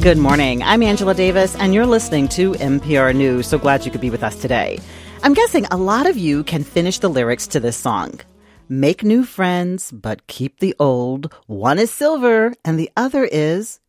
Good morning. I'm Angela Davis, and you're listening to MPR News. So glad you could be with us today. I'm guessing a lot of you can finish the lyrics to this song. Make new friends, but keep the old. One is silver, and the other is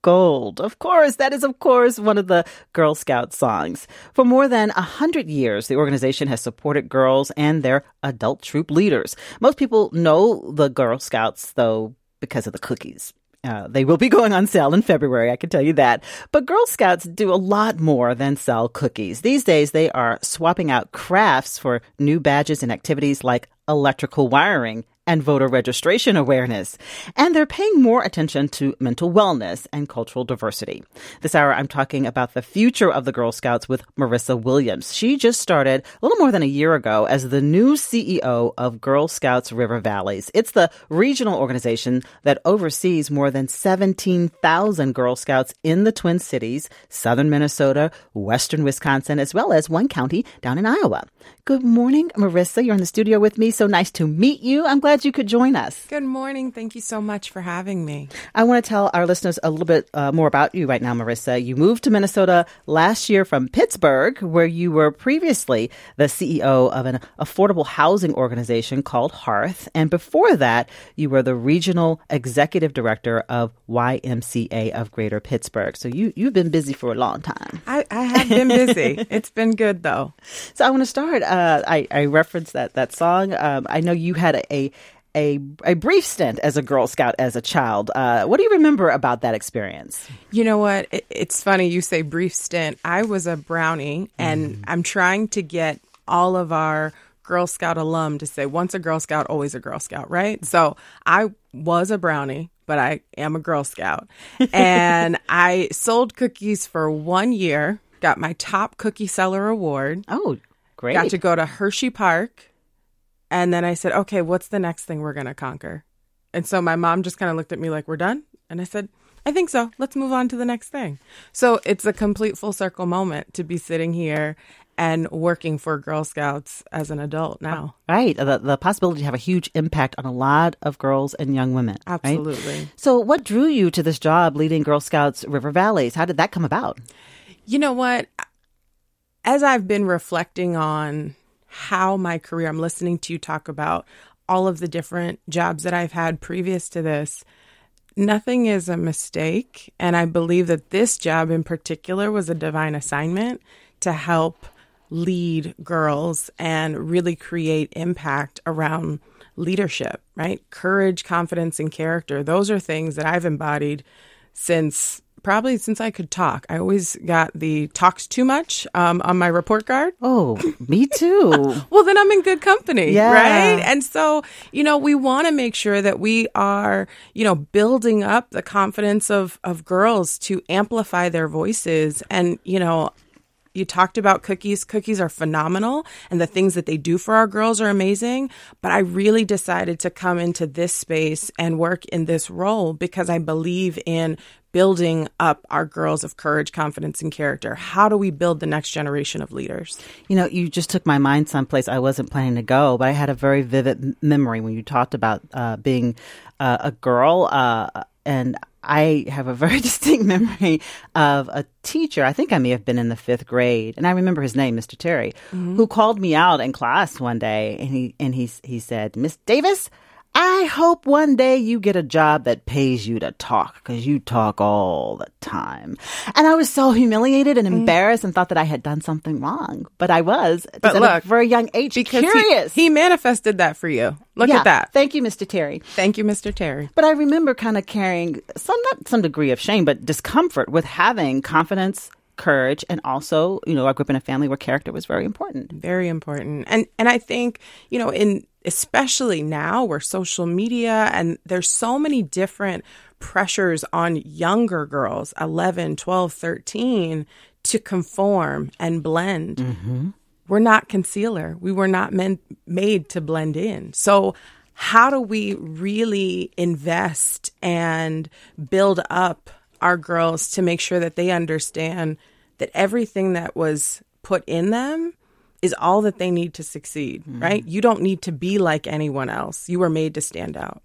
gold. Of course, that is, of course, one of the Girl Scout songs. For more than a hundred years, the organization has supported girls and their adult troop leaders. Most people know the Girl Scouts, though, because of the cookies. Uh, they will be going on sale in February, I can tell you that. But Girl Scouts do a lot more than sell cookies. These days, they are swapping out crafts for new badges and activities like electrical wiring and voter registration awareness. And they're paying more attention to mental wellness and cultural diversity. This hour, I'm talking about the future of the Girl Scouts with Marisa Williams. She just started a little more than a year ago as the new CEO of Girl Scouts River Valleys. It's the regional organization that oversees more than 17,000 Girl Scouts in the Twin Cities, southern Minnesota, western Wisconsin, as well as one county down in Iowa. Good morning, Marisa. You're in the studio with me. So nice to meet you. I'm glad you could join us. Good morning. Thank you so much for having me. I want to tell our listeners a little bit uh, more about you right now, Marisa. You moved to Minnesota last year from Pittsburgh, where you were previously the CEO of an affordable housing organization called Hearth. And before that, you were the regional executive director of YMCA of Greater Pittsburgh. So you, you've been busy for a long time. I, I have been busy. it's been good, though. So I want to start. Uh, I, I referenced that, that song. Um, I know you had a, a a brief stint as a Girl Scout as a child. Uh, what do you remember about that experience? You know what? It, it's funny you say brief stint. I was a brownie, and mm. I'm trying to get all of our Girl Scout alum to say once a Girl Scout, always a Girl Scout, right? So I was a brownie, but I am a Girl Scout, and I sold cookies for one year. Got my top cookie seller award. Oh, great! Got to go to Hershey Park and then I said, okay, what's the next thing we're going to conquer? And so my mom just kind of looked at me like, we're done? And I said, I think so. Let's move on to the next thing. So it's a complete full circle moment to be sitting here and working for Girl Scouts as an adult now. Right. The, the possibility to have a huge impact on a lot of girls and young women. Absolutely. Right? So, what drew you to this job leading Girl Scouts River Valleys? How did that come about? You know what? As I've been reflecting on how my career, I'm listening to you talk about all of the different jobs that I've had previous to this. Nothing is a mistake. And I believe that this job in particular was a divine assignment to help lead girls and really create impact around leadership, right? Courage, confidence, and character. Those are things that I've embodied since probably since I could talk. I always got the talks too much um, on my report card. Oh, me too. well, then I'm in good company, yeah. right? And so, you know, we want to make sure that we are, you know, building up the confidence of of girls to amplify their voices. And you know, you talked about cookies. Cookies are phenomenal and the things that they do for our girls are amazing. But I really decided to come into this space and work in this role because I believe in building up our girls of courage, confidence, and character? How do we build the next generation of leaders? You know, you just took my mind someplace I wasn't planning to go, but I had a very vivid memory when you talked about uh, being uh, a girl. Uh, and I have a very distinct memory of a teacher. I think I may have been in the fifth grade, and I remember his name, Mr. Terry, mm-hmm. who called me out in class one day, and he and he he said, "Miss Davis." I hope one day you get a job that pays you to talk because you talk all the time. And I was so humiliated and mm. embarrassed and thought that I had done something wrong. But I was but look, at a young age because curious. He, he manifested that for you. Look yeah, at that. Thank you, Mr. Terry. Thank you, Mr. Terry. But I remember kind of carrying some, not some degree of shame, but discomfort with having confidence courage and also you know i grew up in a family where character was very important. Very important. And and i think you know in especially now where social media and there's so many different pressures on younger girls 11 12 13 to conform and blend mm-hmm. we're not concealer. We were not meant made to blend in. So how do we really invest and build up our girls to make sure that they understand that everything that was put in them is all that they need to succeed, mm-hmm. right? You don't need to be like anyone else. You were made to stand out.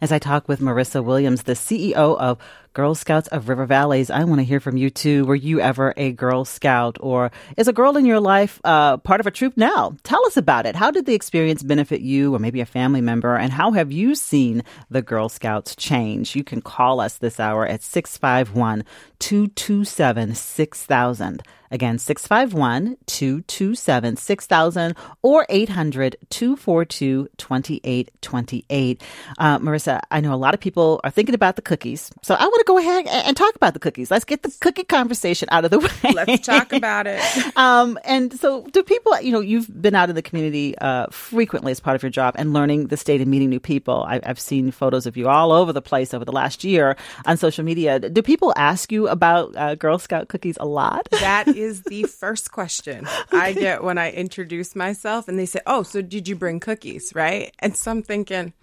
As I talk with Marisa Williams, the CEO of Girl Scouts of River Valleys. I want to hear from you too. Were you ever a Girl Scout or is a girl in your life uh, part of a troop now? Tell us about it. How did the experience benefit you or maybe a family member? And how have you seen the Girl Scouts change? You can call us this hour at 651 227 6000. Again, 651 227 6000 or 800 242 2828. Uh, Marisa, I know a lot of people are thinking about the cookies. So I want to go ahead and, talk about the cookies. Let's get the cookie conversation out of the way. Let's talk about it. um, and so, do people, you know, you've been out in the community uh, frequently as part of your job and learning the state and meeting new people. I, I've seen photos of you all over the place over the last year on social media. Do people ask you about uh, Girl Scout cookies a lot? That is the first question okay. I get when I introduce myself, and they say, "Oh, so did you bring cookies?" Right? And so I'm thinking,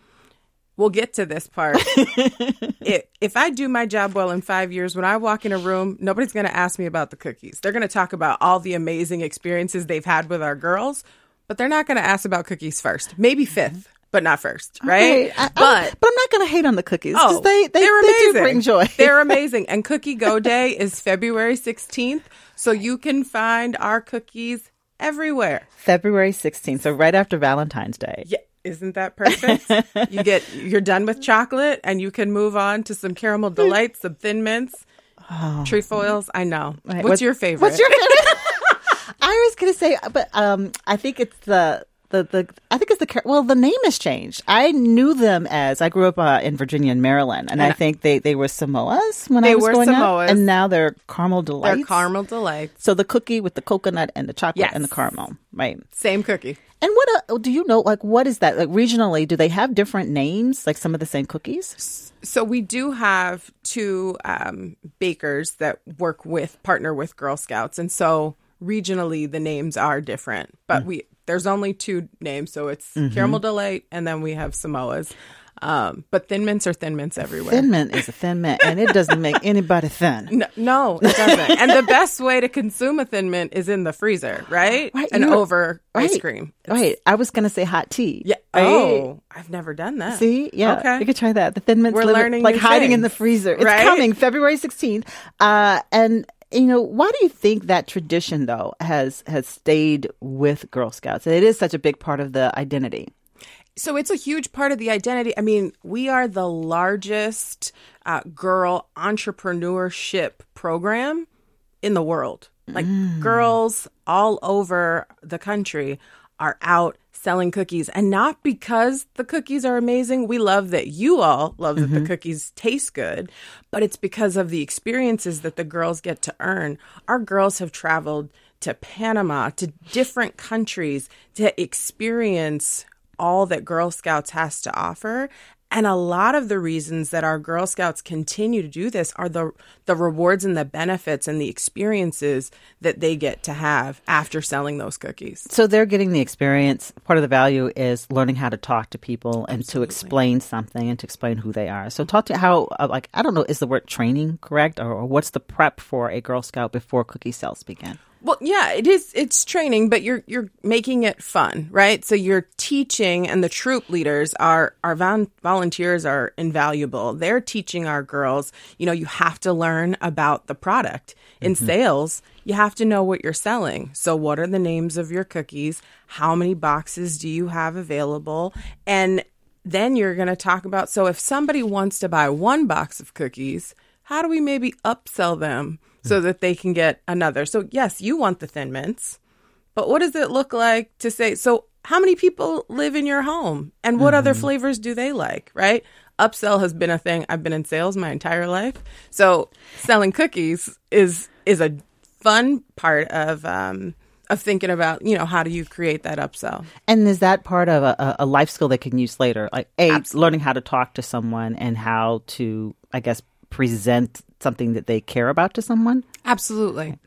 we'll get to this part. if, if I do my job well in five years, when I walk in a room, nobody's going to ask me about the cookies. They're going to talk about all the amazing experiences they've had with our girls, but they're not going to ask about cookies first. Maybe mm-hmm. 5th but not first, right? I, but I'm, but I'm not going to hate on the cookies because oh, they they, they're they amazing. do bring joy. they're amazing. And Cookie Go Day is February 16th, so you can find our cookies everywhere. February 16th, so right after Valentine's Day. Yeah. Isn't that perfect? you get you're done with chocolate and you can move on to some caramel delights, some thin mints, oh. trefoils. I know. Right. What's, what's, your favorite? What's your favorite? I was gonna say, but um, I think it's the the the I think it's the well the name has changed. I knew them as I grew up uh, in Virginia and Maryland, and, and, I think they they were Samoas when I was growing Samoas. up, and now they're caramel delights. They're caramel delights. So the cookie with the coconut and the chocolate yes. and the caramel, right? Same cookie. And what uh, do you know? Like, what is that? Like regionally, do they have different names? Like some of the same cookies? So we do have two um, bakers that work with partner with Girl Scouts, and so regionally the names are different, but mm. we there's only two names, so it's mm-hmm. caramel delight, and then we have Samoas. Um, but thin mints are thin mints everywhere. Thin mint is a thin mint, and it doesn't make anybody thin. No, no it doesn't. and the best way to consume a thin mint is in the freezer, right? right and over right, ice cream. It's, right. I was going to say hot tea. Yeah. Right? Oh, I've never done that. See, yeah. Okay. You could try that. The thin mints We're learning like hiding things, in the freezer. It's right? coming February 16th. Uh, and you know, why do you think that tradition though has has stayed with Girl Scouts? It is such a big part of the identity. So it's a huge part of the identity. I mean, we are the largest uh, girl entrepreneurship program in the world. Like mm. girls all over the country are out selling cookies and not because the cookies are amazing. We love that you all love that mm-hmm. the cookies taste good, but it's because of the experiences that the girls get to earn. Our girls have traveled to Panama, to different countries to experience all that Girl Scouts has to offer. And a lot of the reasons that our Girl Scouts continue to do this are the the rewards and the benefits and the experiences that they get to have after selling those cookies. So they're getting the experience. Part of the value is learning how to talk to people and Absolutely. to explain something and to explain who they are. So talk to how uh, like I don't know is the word training correct or, or what's the prep for a Girl Scout before cookie sales begin? Well, yeah, it is. It's training, but you're you're making it fun, right? So you're teaching, and the troop leaders are our volunteers are invaluable. They're teaching our girls. You know, you have to learn about the product in mm-hmm. sales. You have to know what you're selling. So, what are the names of your cookies? How many boxes do you have available? And then you're going to talk about. So, if somebody wants to buy one box of cookies, how do we maybe upsell them? So that they can get another. So, yes, you want the thin mints, but what does it look like to say, so how many people live in your home and what mm-hmm. other flavors do they like, right? Upsell has been a thing. I've been in sales my entire life. So, selling cookies is is a fun part of um of thinking about, you know, how do you create that upsell? And is that part of a, a life skill they can use later? Like, A, Absolutely. learning how to talk to someone and how to, I guess, present something that they care about to someone? Absolutely.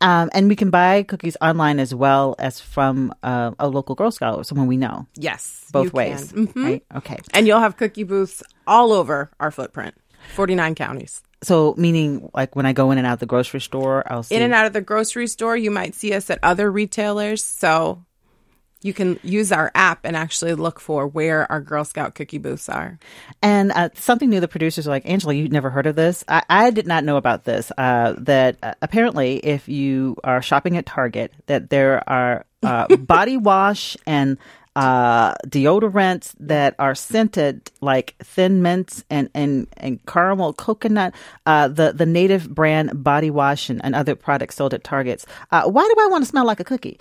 Um, and we can buy cookies online as well as from uh, a local Girl Scout or someone we know. Yes, both ways. Mm-hmm. Right? Okay. And you'll have cookie booths all over our footprint, forty nine counties. So, meaning like when I go in and out of the grocery store, I'll see in and out of the grocery store. You might see us at other retailers. So you can use our app and actually look for where our Girl Scout cookie booths are. And uh, something new, the producers are like, Angela, you'd never heard of this? I, I did not know about this. Uh, that uh, apparently, if you are shopping at Target, that there are uh, body wash and uh, deodorants that are scented like thin mints and, and, and caramel coconut, uh, the, the native brand body wash and, and other products sold at Targets. Uh, why do I want to smell like a cookie?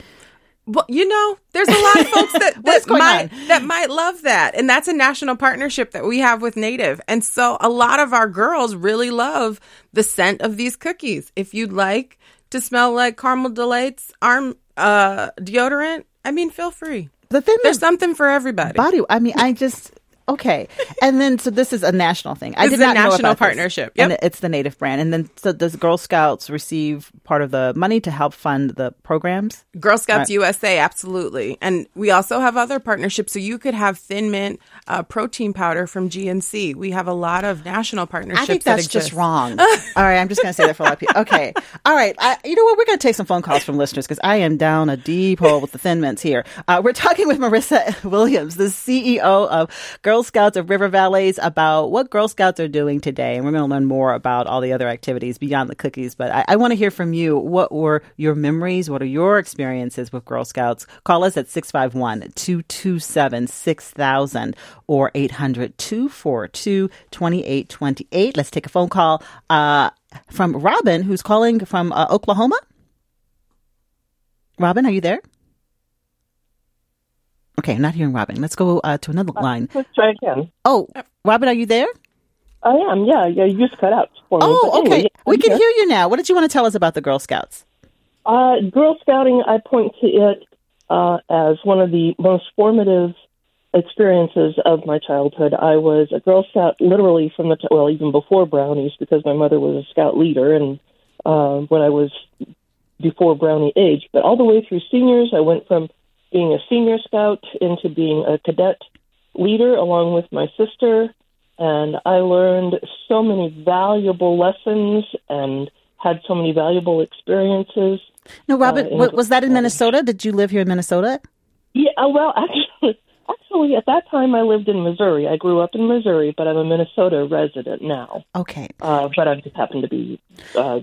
Well, you know, there's a lot of folks that, that might that might love that. And that's a national partnership that we have with Native. And so a lot of our girls really love the scent of these cookies. If you'd like to smell like caramel delights arm uh deodorant, I mean feel free. The thing there's something for everybody. Body I mean I just Okay, and then so this is a national thing. I this did not know about partnership. Yep. And it's the Native brand. And then so does Girl Scouts receive part of the money to help fund the programs? Girl Scouts uh, right. USA, absolutely. And we also have other partnerships. So you could have Thin Mint uh, protein powder from GNC. We have a lot of national partnerships. I think that's that just wrong. All right, I'm just going to say that for a lot of people. Okay, all right. I, you know what? We're going to take some phone calls from listeners because I am down a deep hole with the Thin Mints here. Uh, we're talking with Marisa Williams, the CEO of Girl Scouts of River Valleys about what Girl Scouts are doing today. And we're going to learn more about all the other activities beyond the cookies. But I, I want to hear from you. What were your memories? What are your experiences with Girl Scouts? Call us at 651 227 6000 or 800 242 2828. Let's take a phone call uh, from Robin, who's calling from uh, Oklahoma. Robin, are you there? Okay, I'm not hearing Robin. Let's go uh, to another uh, line. Let's try again. Oh, Robin, are you there? I am. Yeah, yeah. You just cut out for me. Oh, okay. Anyway, we can hear you now. What did you want to tell us about the Girl Scouts? Uh, Girl Scouting, I point to it uh, as one of the most formative experiences of my childhood. I was a Girl Scout literally from the t- well, even before Brownies, because my mother was a Scout leader, and uh, when I was before Brownie age, but all the way through seniors, I went from being a senior scout into being a cadet leader along with my sister. And I learned so many valuable lessons and had so many valuable experiences. No, Robin, uh, was that in Minnesota? Did you live here in Minnesota? Yeah, uh, well, actually, actually, at that time I lived in Missouri. I grew up in Missouri, but I'm a Minnesota resident now. Okay. Uh, but I just happen to be uh,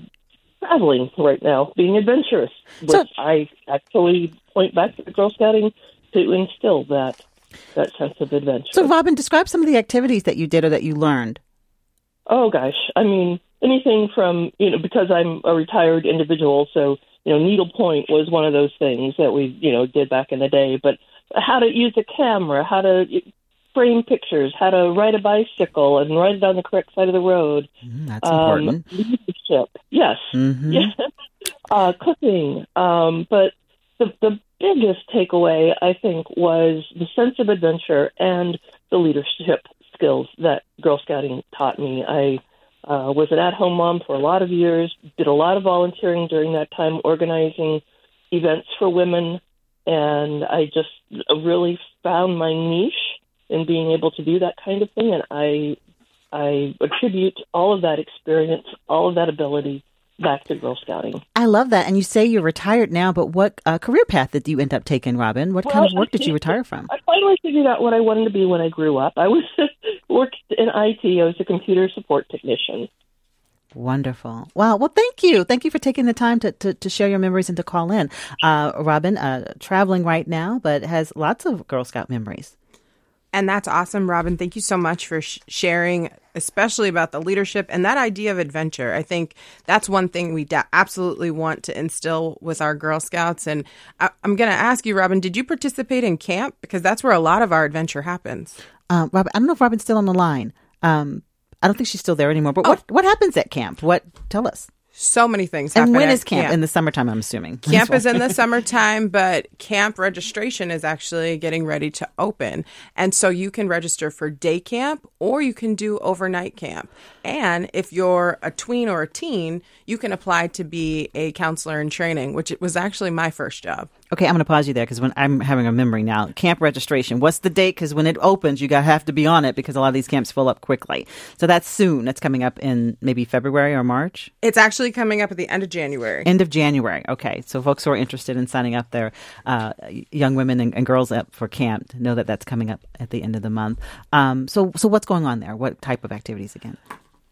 traveling right now, being adventurous, which so, I actually point back to the Girl Scouting to instill that that sense of adventure. So, Robin, describe some of the activities that you did or that you learned. Oh gosh, I mean anything from you know because I'm a retired individual, so you know needlepoint was one of those things that we you know did back in the day. But how to use a camera, how to frame pictures, how to ride a bicycle and ride it on the correct side of the road. Mm, that's um, important. Leadership, yes, mm-hmm. yeah. uh, cooking. Um, but the the biggest takeaway, I think, was the sense of adventure and the leadership skills that Girl Scouting taught me. I uh, was an at-home mom for a lot of years. Did a lot of volunteering during that time, organizing events for women, and I just really found my niche in being able to do that kind of thing. And I I attribute all of that experience, all of that ability back to Girl Scouting. I love that. And you say you're retired now, but what uh, career path did you end up taking, Robin? What well, kind of work did you retire from? I finally figured out what I wanted to be when I grew up. I was worked in IT. I was a computer support technician. Wonderful. Wow. Well, thank you. Thank you for taking the time to, to, to share your memories and to call in. Uh, Robin, uh, traveling right now, but has lots of Girl Scout memories. And that's awesome, Robin. Thank you so much for sh- sharing, especially about the leadership and that idea of adventure. I think that's one thing we da- absolutely want to instill with our Girl Scouts. And I- am going to ask you, Robin, did you participate in camp? Because that's where a lot of our adventure happens. Uh, Robin, I don't know if Robin's still on the line. Um, I don't think she's still there anymore. But oh. what what happens at camp? What tell us? So many things. And when is camp? camp? In the summertime, I'm assuming. Camp is in the summertime, but camp registration is actually getting ready to open. And so you can register for day camp or you can do overnight camp. And if you're a tween or a teen, you can apply to be a counselor in training, which it was actually my first job. Okay, I'm going to pause you there because when I'm having a memory now, camp registration. What's the date? Because when it opens, you got have to be on it because a lot of these camps fill up quickly. So that's soon. That's coming up in maybe February or March. It's actually coming up at the end of January. End of January. Okay, so folks who are interested in signing up their uh, young women and, and, girls up for camp know that that's coming up at the end of the month. Um, so, so what's going on there? What type of activities again?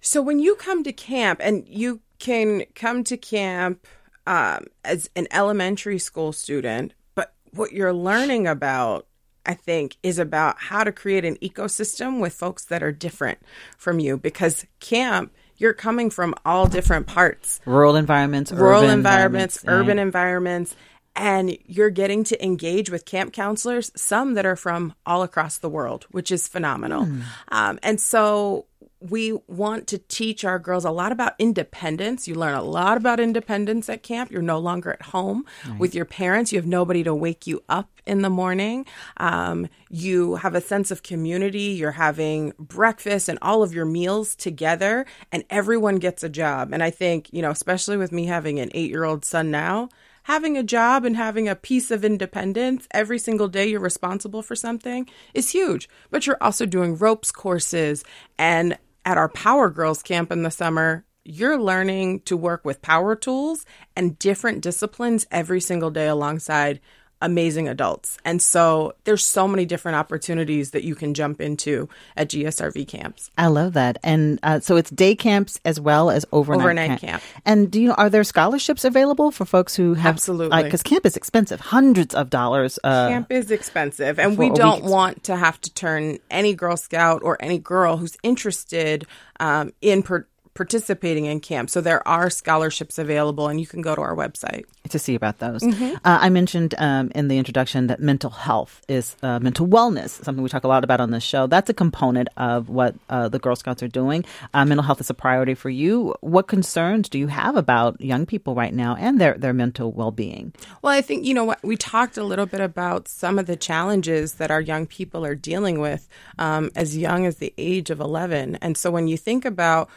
So when you come to camp, and you can come to camp um, as an elementary school student, but what you're learning about, I think, is about how to create an ecosystem with folks that are different from you. Because camp you're coming from all different parts. Rural environments rural environments, environments urban environments. And you're getting to engage with camp counselors some that are from all across the world which is phenomenal. Mm. um, and so we want to teach our girls a lot about independence. You learn a lot about independence at camp. You're no longer at home right. with your parents. You have nobody to wake you up in the morning. Um, you have a sense of community. You're having breakfast and all of your meals together, and everyone gets a job. And I think, you know, especially with me having an eight year old son now, having a job and having a piece of independence every single day you're responsible for something is huge. But you're also doing ropes courses and at our Power Girls camp in the summer, you're learning to work with power tools and different disciplines every single day alongside amazing adults. And so there's so many different opportunities that you can jump into at GSRV camps. I love that. And uh, so it's day camps as well as overnight, overnight camp. camp. And do you know, are there scholarships available for folks who have? Absolutely. Because uh, camp is expensive, hundreds of dollars. Uh, camp is expensive. And we don't want to have to turn any Girl Scout or any girl who's interested um, in per- participating in camp. So there are scholarships available, and you can go to our website to see about those. Mm-hmm. Uh, I mentioned um, in the introduction that mental health is uh, mental wellness, something we talk a lot about on this show. That's a component of what uh, the Girl Scouts are doing. Uh, mental health is a priority for you. What concerns do you have about young people right now and their, their mental well being? Well, I think, you know, what we talked a little bit about some of the challenges that our young people are dealing with um, as young as the age of 11. And so when you think about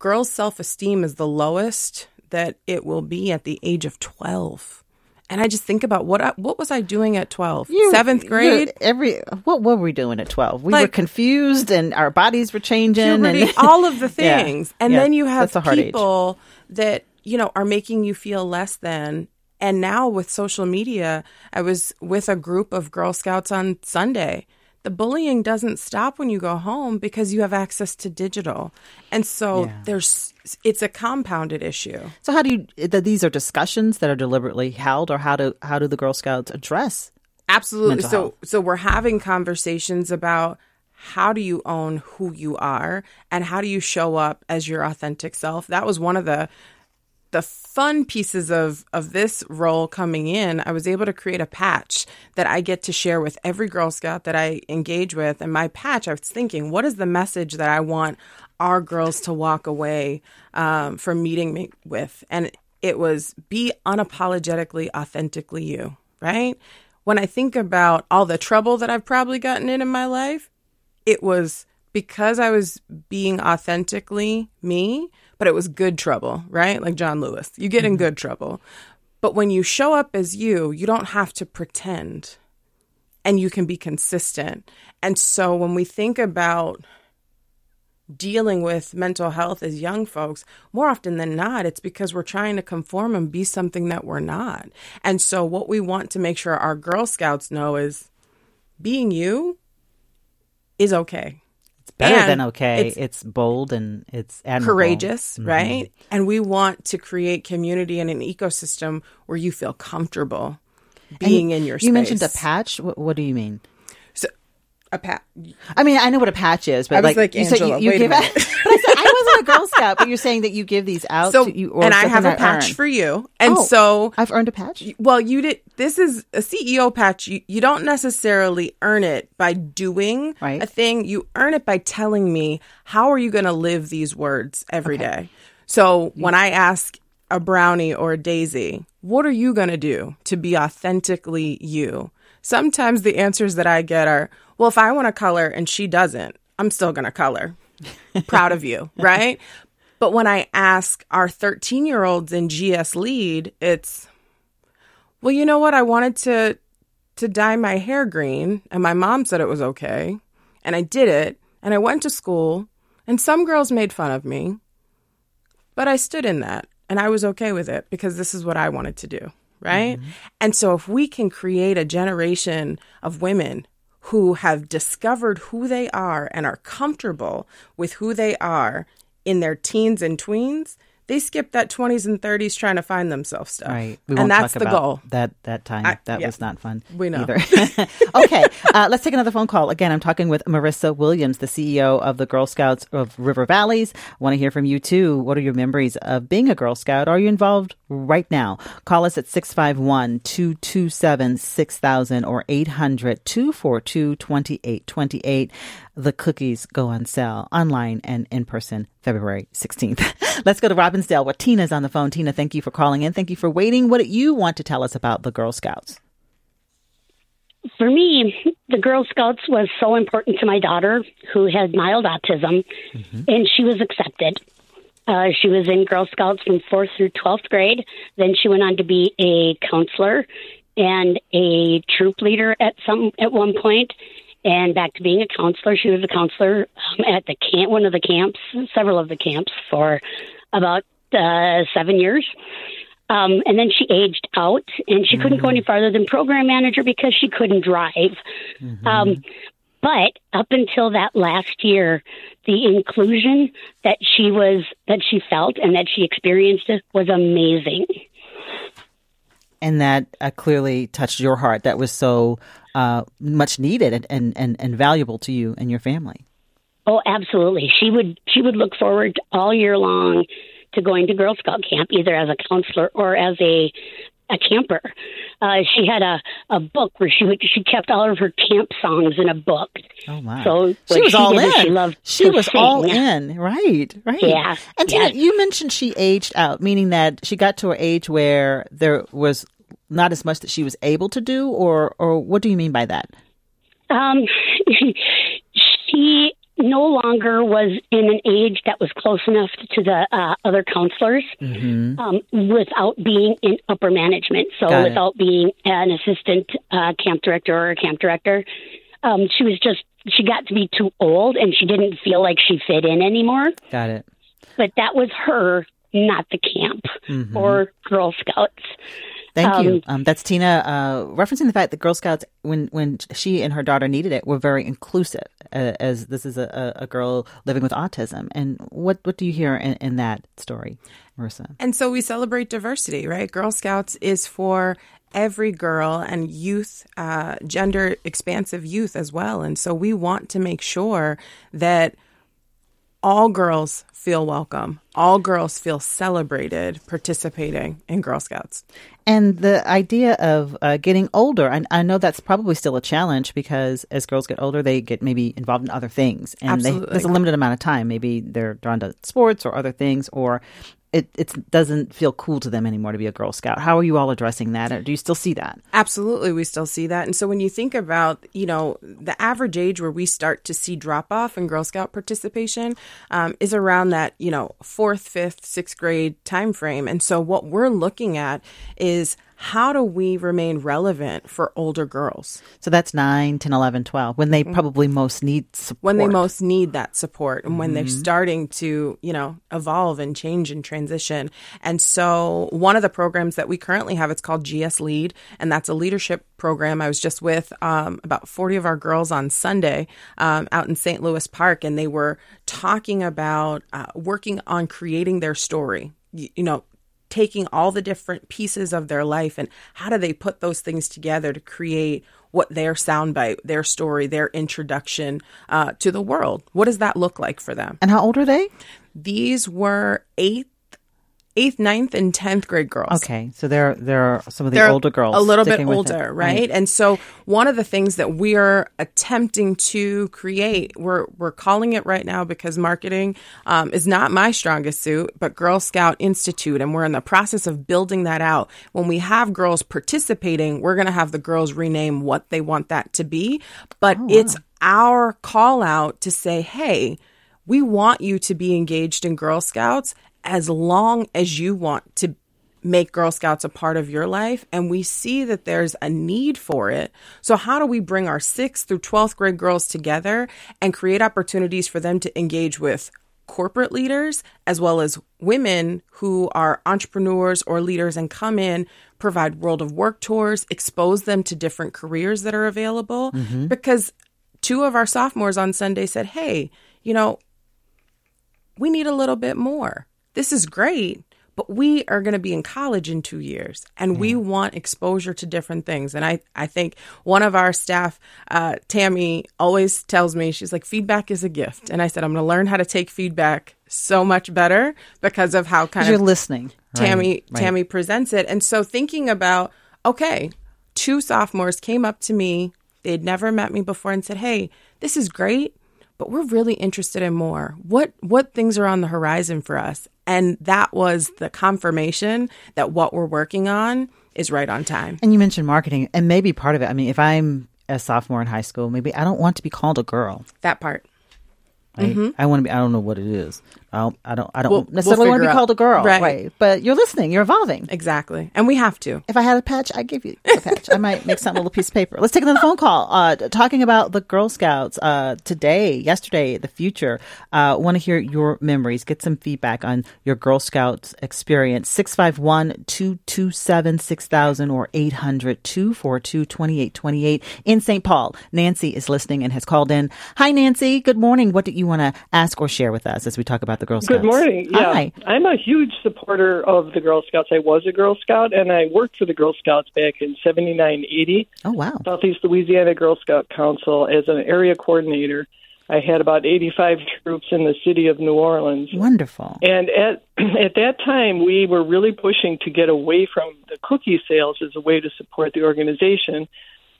girls' self esteem is the lowest that it will be at the age of 12. And I just think about what I, what was I doing at 12? You, Seventh grade? Every what, what were we doing at 12? We like, were confused and our bodies were changing puberty, and all of the things. Yeah, and yeah, then you have people age. that, you know, are making you feel less than and now with social media, I was with a group of Girl Scouts on Sunday the bullying doesn't stop when you go home because you have access to digital. And so yeah. there's it's a compounded issue. So how do you that these are discussions that are deliberately held or how do how do the Girl Scouts address Absolutely. So health? so we're having conversations about how do you own who you are and how do you show up as your authentic self? That was one of the the fun pieces of of this role coming in, I was able to create a patch that I get to share with every Girl Scout that I engage with. And my patch, I was thinking, what is the message that I want our girls to walk away um, from meeting me with? And it was be unapologetically, authentically you, right? When I think about all the trouble that I've probably gotten in in my life, it was because I was being authentically me but it was good trouble, right? Like John Lewis. You get in mm-hmm. good trouble. But when you show up as you, you don't have to pretend and you can be consistent. And so when we think about dealing with mental health as young folks, more often than not, it's because we're trying to conform and be something that we're not. And so what we want to make sure our Girl Scouts know is being you is okay better and than okay. It's, it's, bold and it's admirable. courageous, mm-hmm. right? And we want to create community and an ecosystem where you feel comfortable being in your space. You mentioned a patch. What, what do you mean? A patch. I mean, I know what a patch is, but like, like, you Angela, said, you, you give it. but I said I wasn't a Girl Scout, but you're saying that you give these out. So, to you, and I have a patch earn. for you, and oh, so I've earned a patch. Well, you did. This is a CEO patch. You, you don't necessarily earn it by doing right. a thing. You earn it by telling me how are you going to live these words every okay. day. So when I ask a brownie or a daisy, what are you going to do to be authentically you? Sometimes the answers that I get are, well, if I want to color and she doesn't, I'm still going to color. Proud of you, right? But when I ask our 13 year olds in GS Lead, it's, Well, you know what? I wanted to to dye my hair green, and my mom said it was okay, and I did it, and I went to school, and some girls made fun of me, but I stood in that, and I was okay with it because this is what I wanted to do, right? Mm-hmm. And so if we can create a generation of women who have discovered who they are and are comfortable with who they are in their teens and tweens, they skip that 20s and 30s trying to find themselves stuff. Right. We and that's the goal. That that time. I, that yeah. was not fun. We know. Either. okay. Uh, let's take another phone call. Again, I'm talking with Marisa Williams, the CEO of the Girl Scouts of River Valleys. Want to hear from you too. What are your memories of being a Girl Scout? Are you involved right now? Call us at 651 227 6000 or 800 242 2828 the cookies go on sale online and in person February 16th. Let's go to Robbinsdale where Tina's on the phone. Tina, thank you for calling in. Thank you for waiting. What do you want to tell us about the Girl Scouts? For me, the Girl Scouts was so important to my daughter who had mild autism, mm-hmm. and she was accepted. Uh, she was in Girl Scouts from fourth through 12th grade. Then she went on to be a counselor and a troop leader at some at one point and back to being a counselor. She was a counselor um, at the camp, one of the camps, several of the camps for about uh, seven years. Um, and then she aged out, and she mm-hmm. couldn't go any mm-hmm. farther than program manager because she couldn't drive. Mm-hmm. Um, but up until that last year, the inclusion that she was that she felt and that she experienced was amazing. And that uh, clearly touched your heart. That was so uh, much needed and, and, and valuable to you and your family. Oh, absolutely. She would she would look forward all year long to going to Girl Scout camp, either as a counselor or as a a camper. Uh, she had a, a book where she would, she kept all of her camp songs in a book. Oh my! So she was she all in. She loved. She was sing. all in. Right, right. Yeah. And Tina, you mentioned she aged out, meaning that she got to an age where there was not as much that she was able to do, or or what do you mean by that? Um, she no longer was in an age that was close enough to the uh, other counselors mm-hmm. um, without being in upper management. So Got without it. being an assistant uh, camp director or a camp director, um, she was just she got to be too old and she didn't feel like she fit in anymore. Got it. But that was her, not the camp mm-hmm. or Girl Scouts. Thank um, you. Um, that's Tina uh, referencing the fact that Girl Scouts, when when she and her daughter needed it, were very inclusive. Uh, as this is a, a girl living with autism, and what what do you hear in, in that story, Marisa? And so we celebrate diversity, right? Girl Scouts is for every girl and youth, uh, gender expansive youth as well. And so we want to make sure that all girls feel welcome. All girls feel celebrated participating in Girl Scouts. And the idea of uh, getting older, I, I, know that's probably still a challenge because as girls get older, they get maybe involved in other things. And they, there's a limited amount of time. Maybe they're drawn to sports or other things, or it it doesn't feel cool to them anymore to be a Girl Scout. How are you all addressing that? Or do you still see that? Absolutely, we still see that. And so when you think about, you know, the average age where we start to see drop off in Girl Scout participation um, is around that, you know, fourth, fifth, sixth grade time frame. And so what we're looking at is how do we remain relevant for older girls? So that's 9, 10, 11, 12, when they mm-hmm. probably most need support. When they most need that support and mm-hmm. when they're mm-hmm. starting to, you know, evolve and change and transition. And so one of the programs that we currently have, it's called GS Lead, and that's a leadership program. I was just with um, about 40 of our girls on Sunday um, out in St. Louis Park, and they were talking about uh, working on creating their story. You, you know, taking all the different pieces of their life and how do they put those things together to create what their soundbite, their story, their introduction uh, to the world. What does that look like for them? And how old are they? These were eighth eighth, ninth, and tenth grade girls. Okay, so they're they're some of the they're older girls, a little bit older, right? right? And so one of the things that we are attempting to create, we're we're calling it right now because marketing um, is not my strongest suit, but Girl Scout Institute, and we're in the process of building that out. When we have girls participating, we're going to have the girls rename what they want that to be, but oh, wow. it's our call out to say, hey. We want you to be engaged in Girl Scouts as long as you want to make Girl Scouts a part of your life and we see that there's a need for it. So how do we bring our 6th through 12th grade girls together and create opportunities for them to engage with corporate leaders as well as women who are entrepreneurs or leaders and come in provide world of work tours expose them to different careers that are available mm-hmm. because two of our sophomores on sunday said hey you know we need a little bit more this is great but we are going to be in college in two years and we want exposure to different things. And I, I think one of our staff, uh, Tammy, always tells me, she's like, feedback is a gift. And I said, I'm going to learn how to take feedback so much better because of how kind of you're listening. Tammy, right, right. Tammy presents it. And so thinking about, okay, two sophomores came up to me. They'd never met me before and said, Hey, this is great but we're really interested in more. What what things are on the horizon for us? And that was the confirmation that what we're working on is right on time. And you mentioned marketing, and maybe part of it. I mean, if I'm a sophomore in high school, maybe I don't want to be called a girl. That part. I, mm-hmm. I want to be. I don't know what it is. I I don't. I don't we'll, necessarily we'll want to be called a girl, right. right? But you're listening. You're evolving. Exactly, and we have to. If I had a patch, I'd give you a patch. I might make something a little piece of paper. Let's take another phone call. Uh, talking about the Girl Scouts uh, today, yesterday, the future. Uh, want to hear your memories. Get some feedback on your Girl Scouts experience. 651-227-6000 or 800-242-2828 in St. Paul. Nancy is listening and has called in. Hi, Nancy. Good morning. What do you want to ask or share with us as we talk about the Girl Scouts? Good morning. Yeah, Hi. I'm a huge supporter of the Girl Scouts. I was a Girl Scout, and I worked for the Girl Scouts back in 79, 80. Oh, wow. Southeast Louisiana Girl Scout Council as an area coordinator. I had about 85 troops in the city of New Orleans. Wonderful. And at at that time, we were really pushing to get away from the cookie sales as a way to support the organization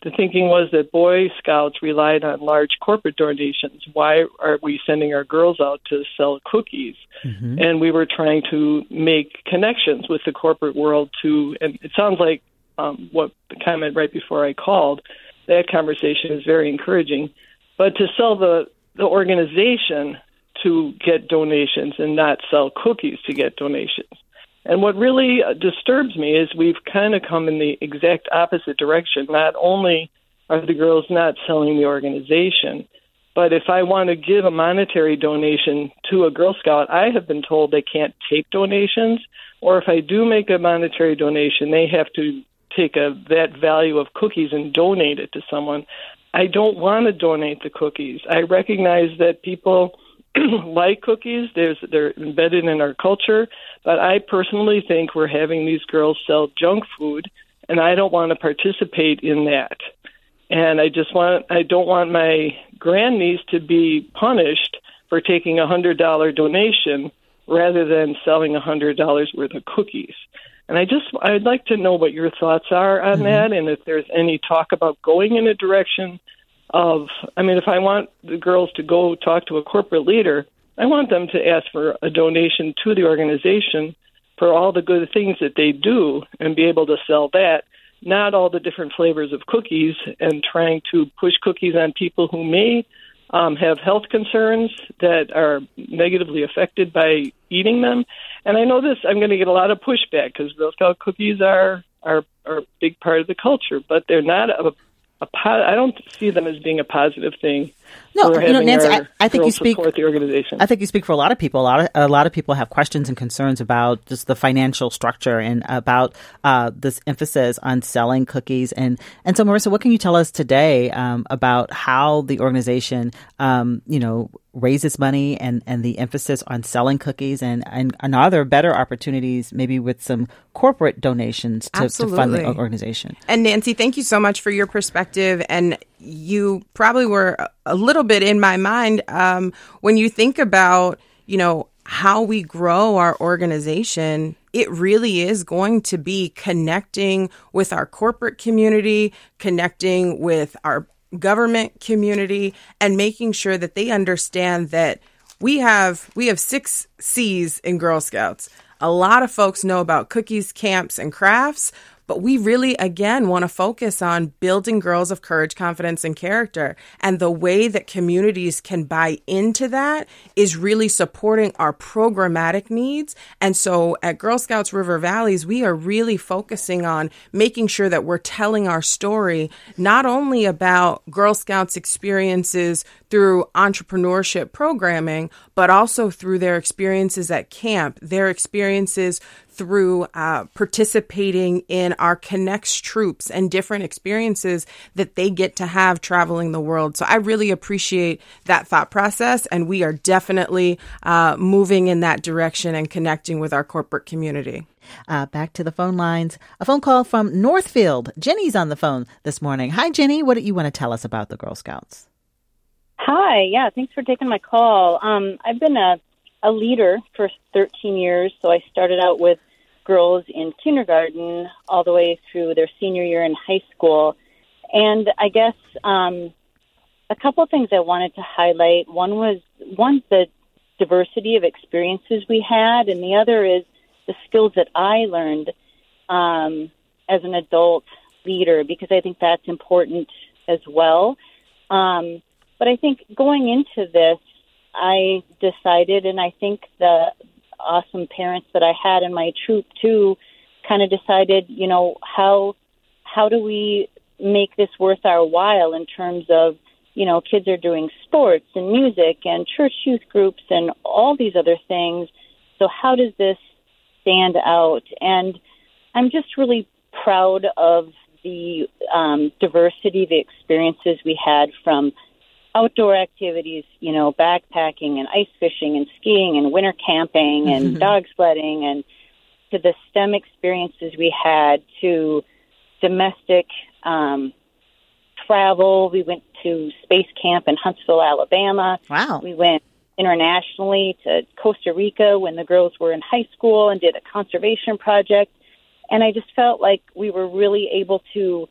the thinking was that Boy Scouts relied on large corporate donations. Why are we sending our girls out to sell cookies? Mm-hmm. And we were trying to make connections with the corporate world to, and it sounds like um, what the comment right before I called, that conversation is very encouraging. But to sell the, the organization to get donations and not sell cookies to get donations. And what really uh, disturbs me is we've kind of come in the exact opposite direction. Not only are the girls not selling the organization, but if I want to give a monetary donation to a Girl Scout, I have been told they can't take donations, or if I do make a monetary donation, they have to take a that value of cookies and donate it to someone. I don't want to donate the cookies. I recognize that people like cookies. There's they're embedded in our culture, but I personally think we're having these girls sell junk food, and I don't want to participate in that. And I just want I don't want my grandniece to be punished for taking a hundred dollar donation rather than selling a hundred dollars worth of cookies. And I just I'd like to know what your thoughts are on mm-hmm. that, and if there's any talk about going in a direction of I mean, if I want the girls to go talk to a corporate leader, I want them to ask for a donation to the organization for all the good things that they do and be able to sell that, not all the different flavors of cookies and trying to push cookies on people who may um, have health concerns that are negatively affected by eating them. And I know this, I'm going to get a lot of pushback because Girl Scout cookies are, are, are a big part of the culture, but they're not a a po- I don't see them as being a positive thing. No, you know, Nancy, I, I, think you speak for the organization. I think you speak for a lot of people. A lot of a lot of people have questions and concerns about just the financial structure and about uh, this emphasis on selling cookies. And and so, Marisa, what can you tell us today um, about how the organization, um, you know, raises money and, and the emphasis on selling cookies and, and, and are there better opportunities maybe with some corporate donations to, to fund the organization and nancy thank you so much for your perspective and you probably were a little bit in my mind um, when you think about you know how we grow our organization it really is going to be connecting with our corporate community, connecting with our government community and making sure that they understand that we have we have six C's in Girl Scouts. A lot of folks know about cookies, camps, and crafts, But we really, again, want to focus on building girls of courage, confidence, and character. And the way that communities can buy into that is really supporting our programmatic needs. And so at Girl Scouts River Valleys, we are really focusing on making sure that we're telling our story, not only about Girl Scouts experiences through entrepreneurship programming, but also through their experiences at camp, their experiences through uh, participating in our Connects troops and different experiences that they get to have traveling the world. So I really appreciate that thought process, and we are definitely uh, moving in that direction and connecting with our corporate community. Uh, back to the phone lines. A phone call from Northfield. Jenny's on the phone this morning. Hi, Jenny. What do you want to tell us about the Girl Scouts? Hi. Yeah, thanks for taking my call. Um, I've been a, a leader for 13 years. So I started out with girls in kindergarten all the way through their senior year in high school. And I guess um, a couple of things I wanted to highlight. One was one the diversity of experiences we had, and the other is the skills that I learned um, as an adult leader because I think that's important as well. Um, but I think going into this, I decided, and I think the awesome parents that I had in my troop too, kind of decided, you know, how how do we make this worth our while in terms of, you know, kids are doing sports and music and church youth groups and all these other things. So how does this stand out? And I'm just really proud of the um, diversity, the experiences we had from outdoor activities, you know, backpacking and ice fishing and skiing and winter camping and mm-hmm. dog sledding and to the STEM experiences we had to domestic um, travel. We went to space camp in Huntsville, Alabama. Wow. We went internationally to Costa Rica when the girls were in high school and did a conservation project. And I just felt like we were really able to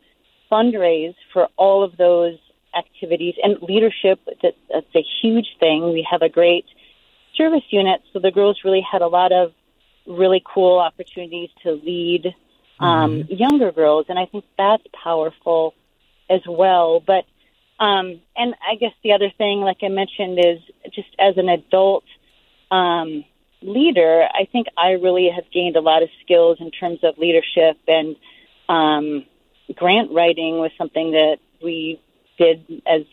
fundraise for all of those activities and leadership. That, that's a huge thing. We have a great service unit, so the girls really had a lot of really cool opportunities to lead um, mm-hmm. younger girls, and I think that's powerful as well. But um, and I guess the other thing, like I mentioned, is just as an adult um, leader, I think I really have gained a lot of skills in terms of leadership and um, grant writing was something that we did as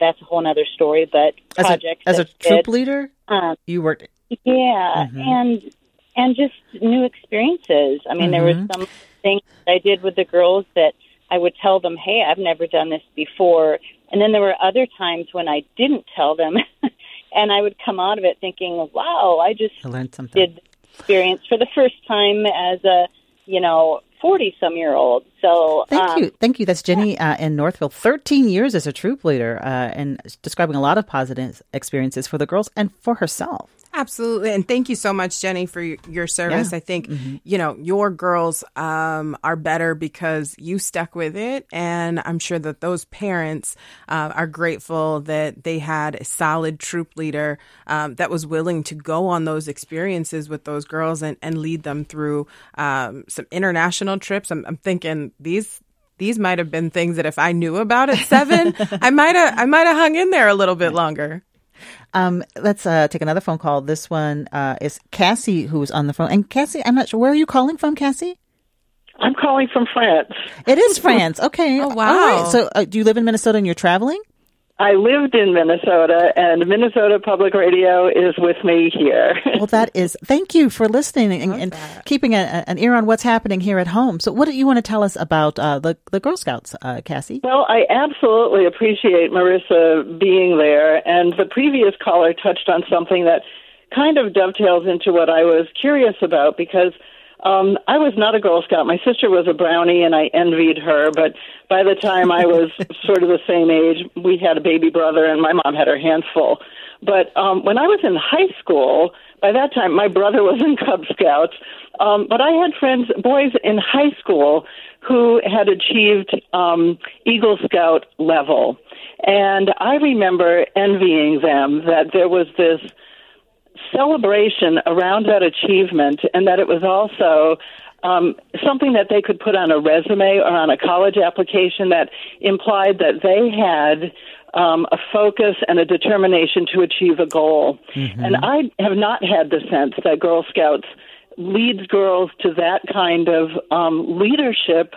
that's a whole other story, but as projects a, as a troop did, leader, um, you worked. Yeah, mm-hmm. and and just new experiences. I mean, mm-hmm. there were some things I did with the girls that I would tell them, "Hey, I've never done this before," and then there were other times when I didn't tell them, and I would come out of it thinking, "Wow, I just I learned something." Did experience for the first time as a you know 40 some year old. So thank um, you. Thank you. That's Jenny uh, in Northville, 13 years as a troop leader uh, and describing a lot of positive experiences for the girls and for herself. Absolutely. And thank you so much, Jenny, for your service. Yeah. I think, mm-hmm. you know, your girls um, are better because you stuck with it. And I'm sure that those parents uh, are grateful that they had a solid troop leader um, that was willing to go on those experiences with those girls and, and lead them through um, some international trips. I'm, I'm thinking these these might have been things that if I knew about at seven, I might have I might have hung in there a little bit longer. Um, let's uh, take another phone call. This one uh, is Cassie, who's on the phone. And Cassie, I'm not sure where are you calling from, Cassie? I'm calling from France. It is France. Okay. oh wow. So, uh, do you live in Minnesota and you're traveling? I lived in Minnesota, and Minnesota Public Radio is with me here. well, that is. Thank you for listening and, and keeping a, an ear on what's happening here at home. So, what do you want to tell us about uh, the the Girl Scouts, uh, Cassie? Well, I absolutely appreciate Marisa being there, and the previous caller touched on something that kind of dovetails into what I was curious about because um, I was not a Girl Scout. My sister was a Brownie, and I envied her. But by the time I was sort of the same age, we had a baby brother, and my mom had her hands full. But um, when I was in high school, by that time, my brother was in Cub Scouts. Um, but I had friends, boys in high school, who had achieved um, Eagle Scout level. And I remember envying them that there was this celebration around that achievement and that it was also um, something that they could put on a resume or on a college application that implied that they had um, a focus and a determination to achieve a goal. Mm-hmm. And I have not had the sense that Girl Scouts leads girls to that kind of um, leadership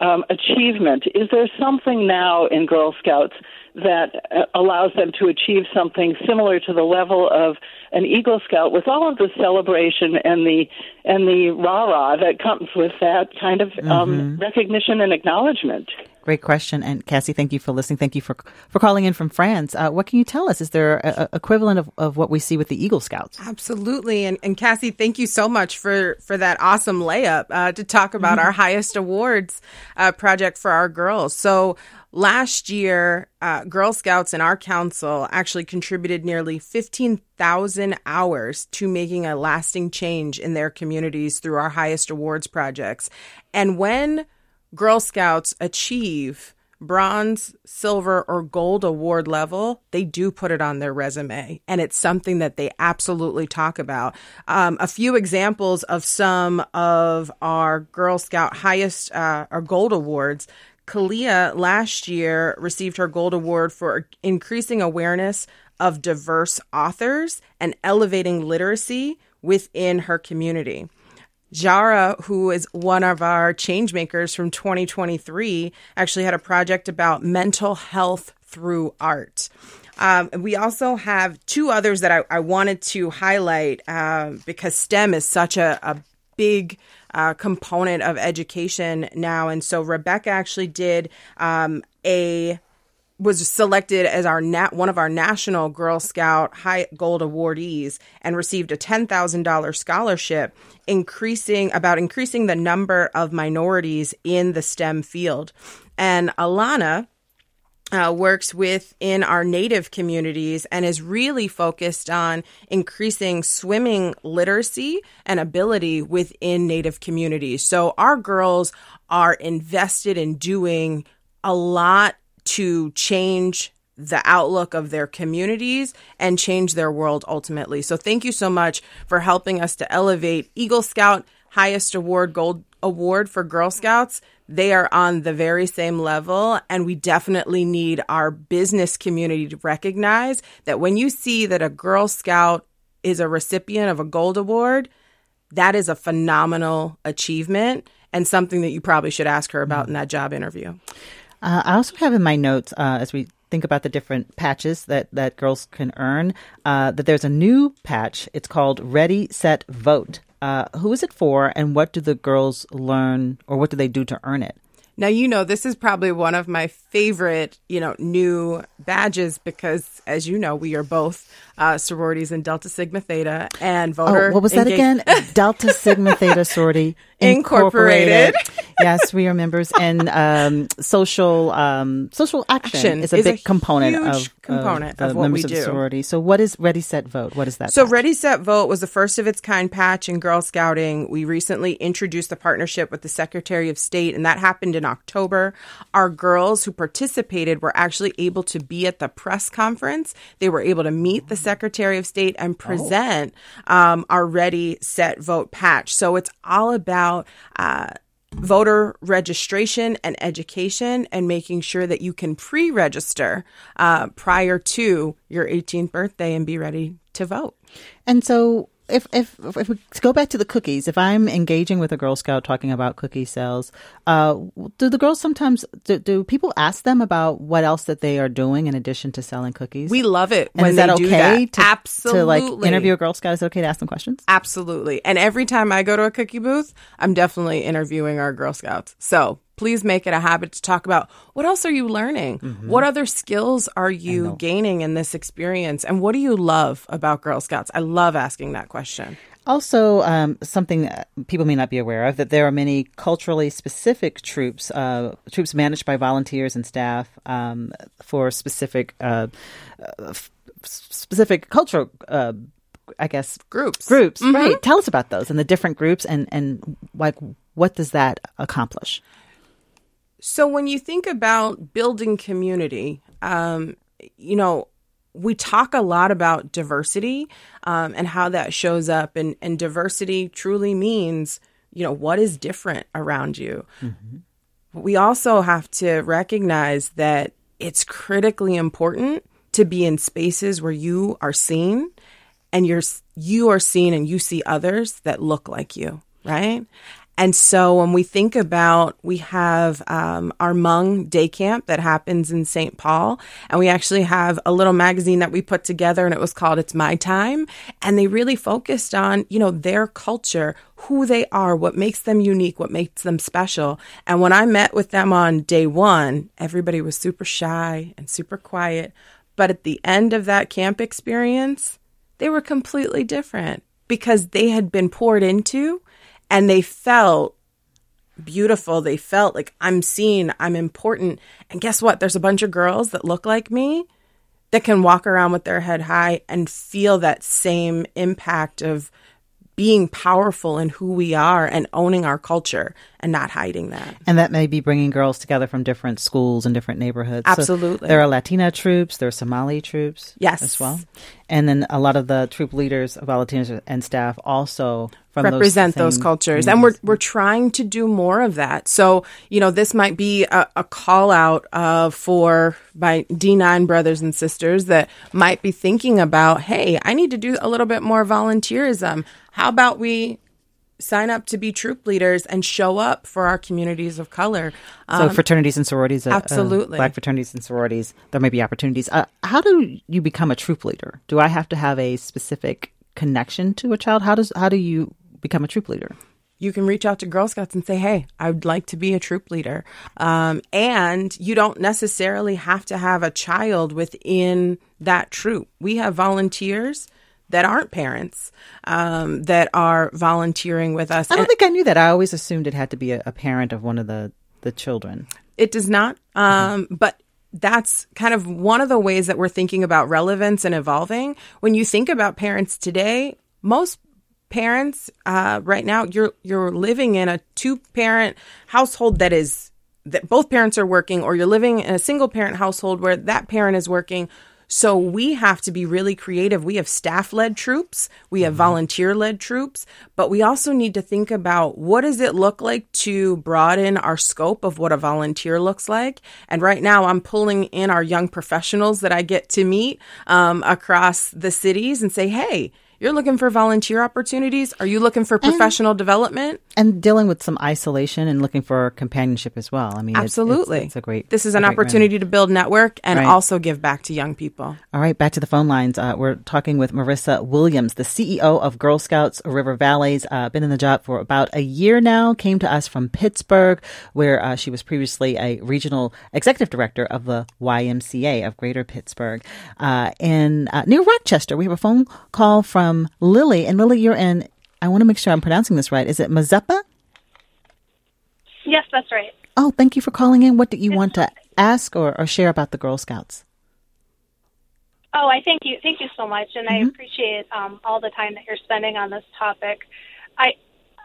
um, achievement. Is there something now in Girl Scouts that uh, allows them to achieve something similar to the level of an Eagle Scout with all of the celebration and the and the rah rah that comes with that kind of um, mm-hmm. recognition and acknowledgement? Great question. And Cassie, thank you for listening. Thank you for for calling in from France. Uh, what can you tell us? Is there a, a equivalent of, of what we see with the Eagle Scouts? Absolutely. And, and Cassie, thank you so much for, for that awesome layup uh, to talk about mm-hmm. our highest awards uh, project for our girls. So last year, uh, Girl Scouts and our council actually contributed nearly 15,000 hours to making a lasting change in their communities through our highest awards projects. And when Girl Scouts achieve bronze, silver, or gold award level, they do put it on their resume. And it's something that they absolutely talk about. Um, a few examples of some of our Girl Scout highest uh, or gold awards. Kalia last year received her gold award for increasing awareness of diverse authors and elevating literacy within her community. Jara, who is one of our change makers from 2023, actually had a project about mental health through art. Um, we also have two others that I, I wanted to highlight uh, because STEM is such a, a big uh, component of education now. And so Rebecca actually did um, a was selected as our nat- one of our national Girl Scout High Gold awardees and received a $10,000 scholarship increasing about increasing the number of minorities in the STEM field. And Alana uh, works within our native communities and is really focused on increasing swimming literacy and ability within native communities. So our girls are invested in doing a lot to change the outlook of their communities and change their world ultimately. So thank you so much for helping us to elevate Eagle Scout highest award gold award for Girl Scouts. They are on the very same level and we definitely need our business community to recognize that when you see that a Girl Scout is a recipient of a gold award, that is a phenomenal achievement and something that you probably should ask her about in that job interview. Uh, I also have in my notes uh, as we think about the different patches that, that girls can earn, uh, that there's a new patch. It's called Ready, Set, Vote. Uh, who is it for, and what do the girls learn, or what do they do to earn it? Now, you know, this is probably one of my favorite, you know, new badges because, as you know, we are both uh, sororities in Delta Sigma Theta and voter. Oh, what was that again? Delta Sigma Theta sorority Incorporated. Incorporated. yes, we are members, and um, social um, social action, action is a is big a component of component of, of what members we of do. sorority. So, what is Ready Set Vote? What is that? So, patch? Ready Set Vote was the first of its kind patch in Girl Scouting. We recently introduced the partnership with the Secretary of State, and that happened in October. Our girls who participated were actually able to be at the press conference. They were able to meet the Secretary of State and present oh. um, our Ready Set Vote patch. So, it's all about uh, voter registration and education and making sure that you can pre register uh, prior to your 18th birthday and be ready to vote. And so if if if we go back to the cookies, if I'm engaging with a Girl Scout talking about cookie sales, uh, do the girls sometimes do, do, people ask them about what else that they are doing in addition to selling cookies? We love it. And when is that okay that. to absolutely to like interview a Girl Scout? Is it okay to ask them questions? Absolutely. And every time I go to a cookie booth, I'm definitely interviewing our Girl Scouts. So please make it a habit to talk about what else are you learning? Mm-hmm. What other skills are you gaining in this experience? And what do you love about Girl Scouts? I love asking that question. Also, um, something people may not be aware of that there are many culturally specific troops, uh, troops managed by volunteers and staff um, for specific, uh, uh, f- specific cultural. Uh, I guess groups. Groups, mm-hmm. right? Tell us about those and the different groups, and and like what does that accomplish? So when you think about building community, um, you know, we talk a lot about diversity um, and how that shows up, and, and diversity truly means you know, what is different around you. Mm-hmm. We also have to recognize that it's critically important to be in spaces where you are seen and you're you are seen and you see others that look like you, right? And so when we think about, we have um, our Hmong day camp that happens in St. Paul, and we actually have a little magazine that we put together, and it was called "It's My Time," and they really focused on, you know, their culture, who they are, what makes them unique, what makes them special. And when I met with them on day one, everybody was super shy and super quiet, but at the end of that camp experience, they were completely different because they had been poured into and they felt beautiful. They felt like I'm seen, I'm important. And guess what? There's a bunch of girls that look like me that can walk around with their head high and feel that same impact of being powerful in who we are and owning our culture and not hiding that. And that may be bringing girls together from different schools and different neighborhoods. Absolutely. So there are Latina troops, there are Somali troops yes. as well. And then a lot of the troop leaders, volunteers and staff also represent those, those cultures. And we're we're trying to do more of that. So, you know, this might be a, a call out uh, for my D9 brothers and sisters that might be thinking about, hey, I need to do a little bit more volunteerism. How about we sign up to be troop leaders and show up for our communities of color. Um, so fraternities and sororities, uh, uh absolutely, uh, black fraternities and sororities. There may be opportunities. Uh, how do you become a troop leader? Do I have to have a specific connection to a child? How does how do you become a troop leader? you can reach out to Girl Scouts and say, Hey, I would like to be a troop leader. Um, and you don't necessarily have to have a child within that troop. We have volunteers that aren't parents um, that are volunteering with us. I don't and think I knew that. I always assumed it had to be a, a parent of one of the, the children. It does not. Um, mm-hmm. But that's kind of one of the ways that we're thinking about relevance and evolving. When you think about parents today, most parents uh, right now you're you're living in a two parent household that is that both parents are working or you're living in a single parent household where that parent is working so we have to be really creative. We have staff led troops, we have mm-hmm. volunteer led troops, but we also need to think about what does it look like to broaden our scope of what a volunteer looks like. And right now I'm pulling in our young professionals that I get to meet um, across the cities and say, hey, you're looking for volunteer opportunities? Are you looking for professional and, development? And dealing with some isolation and looking for companionship as well. I mean, absolutely. It's, it's, it's a great. This is an opportunity to build network and right. also give back to young people. All right, back to the phone lines. Uh, we're talking with Marisa Williams, the CEO of Girl Scouts River Valleys. Uh, been in the job for about a year now. Came to us from Pittsburgh, where uh, she was previously a regional executive director of the YMCA of Greater Pittsburgh. Uh, in uh, near Rochester, we have a phone call from from Lily. And Lily, you're in, I want to make sure I'm pronouncing this right. Is it Mazeppa? Yes, that's right. Oh, thank you for calling in. What do you want to ask or, or share about the Girl Scouts? Oh, I thank you. Thank you so much, and mm-hmm. I appreciate um, all the time that you're spending on this topic. I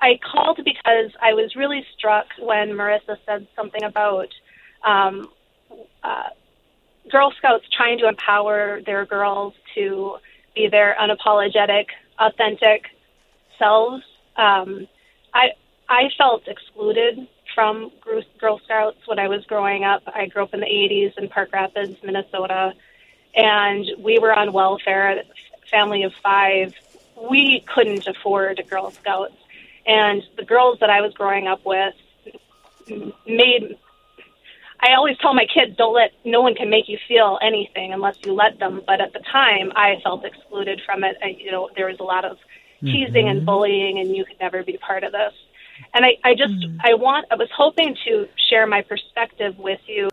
I called because I was really struck when Marisa said something about um, uh, Girl Scouts trying to empower their girls to be their unapologetic, authentic selves. Um, I I felt excluded from Girl Scouts when I was growing up. I grew up in the 80s in Park Rapids, Minnesota, and we were on welfare, family of five. We couldn't afford Girl Scouts. And the girls that I was growing up with made I always tell my kids, don't let, no one can make you feel anything unless you let them. But at the time, I felt excluded from it. I, you know, there was a lot of teasing mm-hmm. and bullying, and you could never be part of this. And I, I just, mm-hmm. I want, I was hoping to share my perspective with you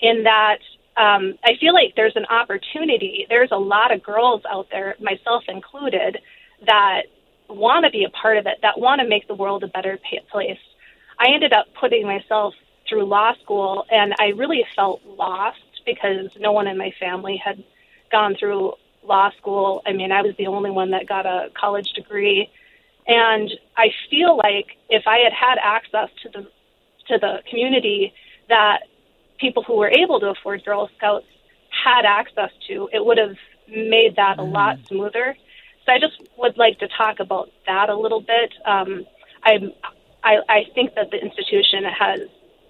in that um, I feel like there's an opportunity. There's a lot of girls out there, myself included, that want to be a part of it, that want to make the world a better place. I ended up putting myself through law school, and I really felt lost because no one in my family had gone through law school. I mean, I was the only one that got a college degree, and I feel like if I had had access to the to the community that people who were able to afford Girl Scouts had access to, it would have made that a lot smoother. So I just would like to talk about that a little bit. Um, I'm I, I think that the institution has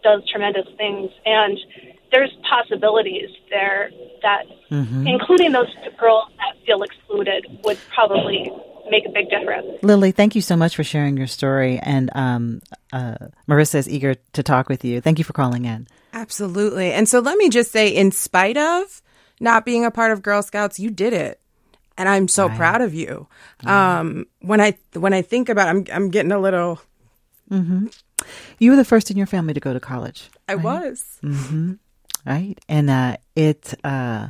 does tremendous things, and there's possibilities there that, Mm-hmm. including those girls that feel excluded, would probably make a big difference. Lily, thank you so much for sharing your story. And um, uh, Marisa is eager to talk with you. Thank you for calling in. Absolutely. And so let me just say, in spite of not being a part of Girl Scouts, you did it. And I'm so proud of you. Um, when I when I think about, I'm I'm getting a little. You were the first in your family to go to college, I was. right? And uh, it, uh,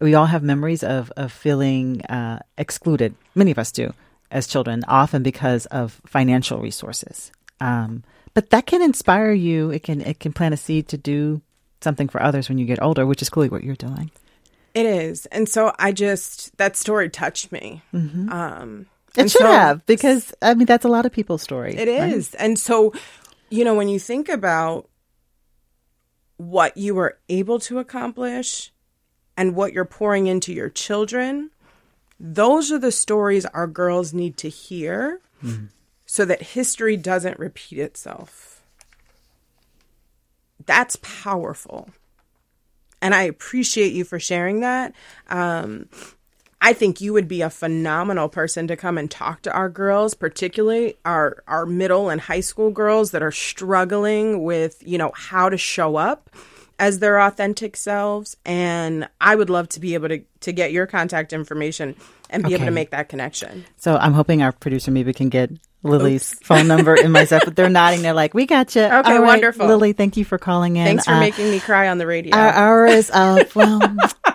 we all have memories of of feeling uh, excluded. Many of us do as children, often because of financial resources. Um, but that can inspire you. It can it can plant a seed to do something for others when you get older, which is clearly what you're doing. It is, and so I just that story touched me. Um, It and should so- have because I mean that's a lot of people's story. It is. And so, you know, when you think about what you were able to accomplish and what you're pouring into your children, those are the stories our girls need to hear so that history doesn't repeat itself. That's powerful. And I appreciate you for sharing that. Um, I think you would be a phenomenal person to come and talk to our girls, particularly our our middle and high school girls that are struggling with, you know, how to show up as their authentic selves. And I would love to be able to to get your contact information and be able to make that connection. So I'm hoping our producer maybe can get Lily's phone number in my stuff. But they're nodding. They're like, "We got you." Okay, wonderful. Lily. Thank you for calling in. Thanks for Uh, making me cry on the radio. Our hour is up. Well,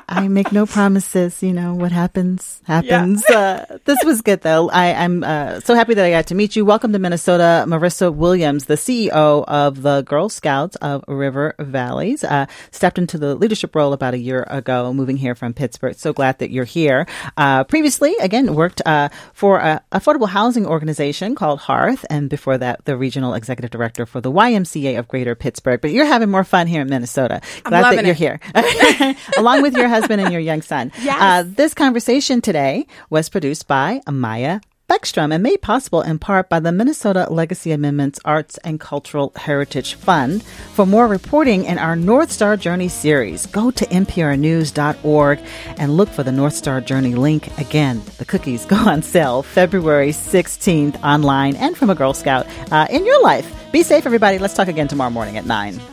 I make no promises. You know what happens happens. Uh, this was good though. I, I'm uh, so happy that I got to meet you. Welcome to Minnesota, Marisa Williams, the CEO of the Girl Scouts of River Valleys. Uh, stepped into the leadership role about a year ago, moving here from Pittsburgh. So glad that you're here. Uh, previously, again, worked uh, for a affordable housing organization called Hearth, and before that, the regional executive director for the YMCA of Greater Pittsburgh. But you're having more fun here in Minnesota. Glad that you're it. here, along with your husband and your young son. Yes. Uh, this conversation today was produced by Amaya Beckstrom and made possible in part by the Minnesota Legacy Amendments Arts and Cultural Heritage Fund. For more reporting in our North Star Journey series, go to mprnews.org and look for the North Star Journey link. Again, the cookies go on sale February 16th online and from a Girl Scout uh, in your life. Be safe, everybody. Let's talk again tomorrow morning at 9.